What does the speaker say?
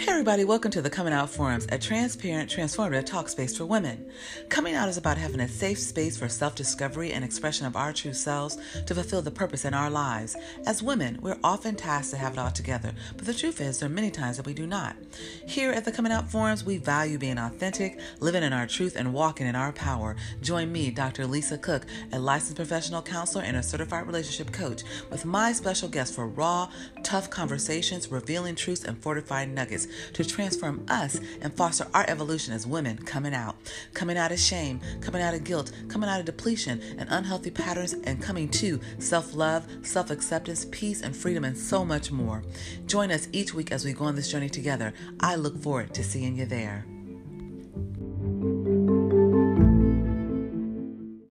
Hey, everybody, welcome to the Coming Out Forums, a transparent, transformative talk space for women. Coming out is about having a safe space for self discovery and expression of our true selves to fulfill the purpose in our lives. As women, we're often tasked to have it all together, but the truth is, there are many times that we do not. Here at the Coming Out Forums, we value being authentic, living in our truth, and walking in our power. Join me, Dr. Lisa Cook, a licensed professional counselor and a certified relationship coach, with my special guest for raw, tough conversations, revealing truths, and fortifying nuggets to transform us and foster our evolution as women coming out. Coming out of shame, coming out of guilt, coming out of depletion and unhealthy patterns, and coming to self love, self acceptance, peace, and freedom, and so much more. Join us each week as we go on this journey together. I look forward to seeing you there.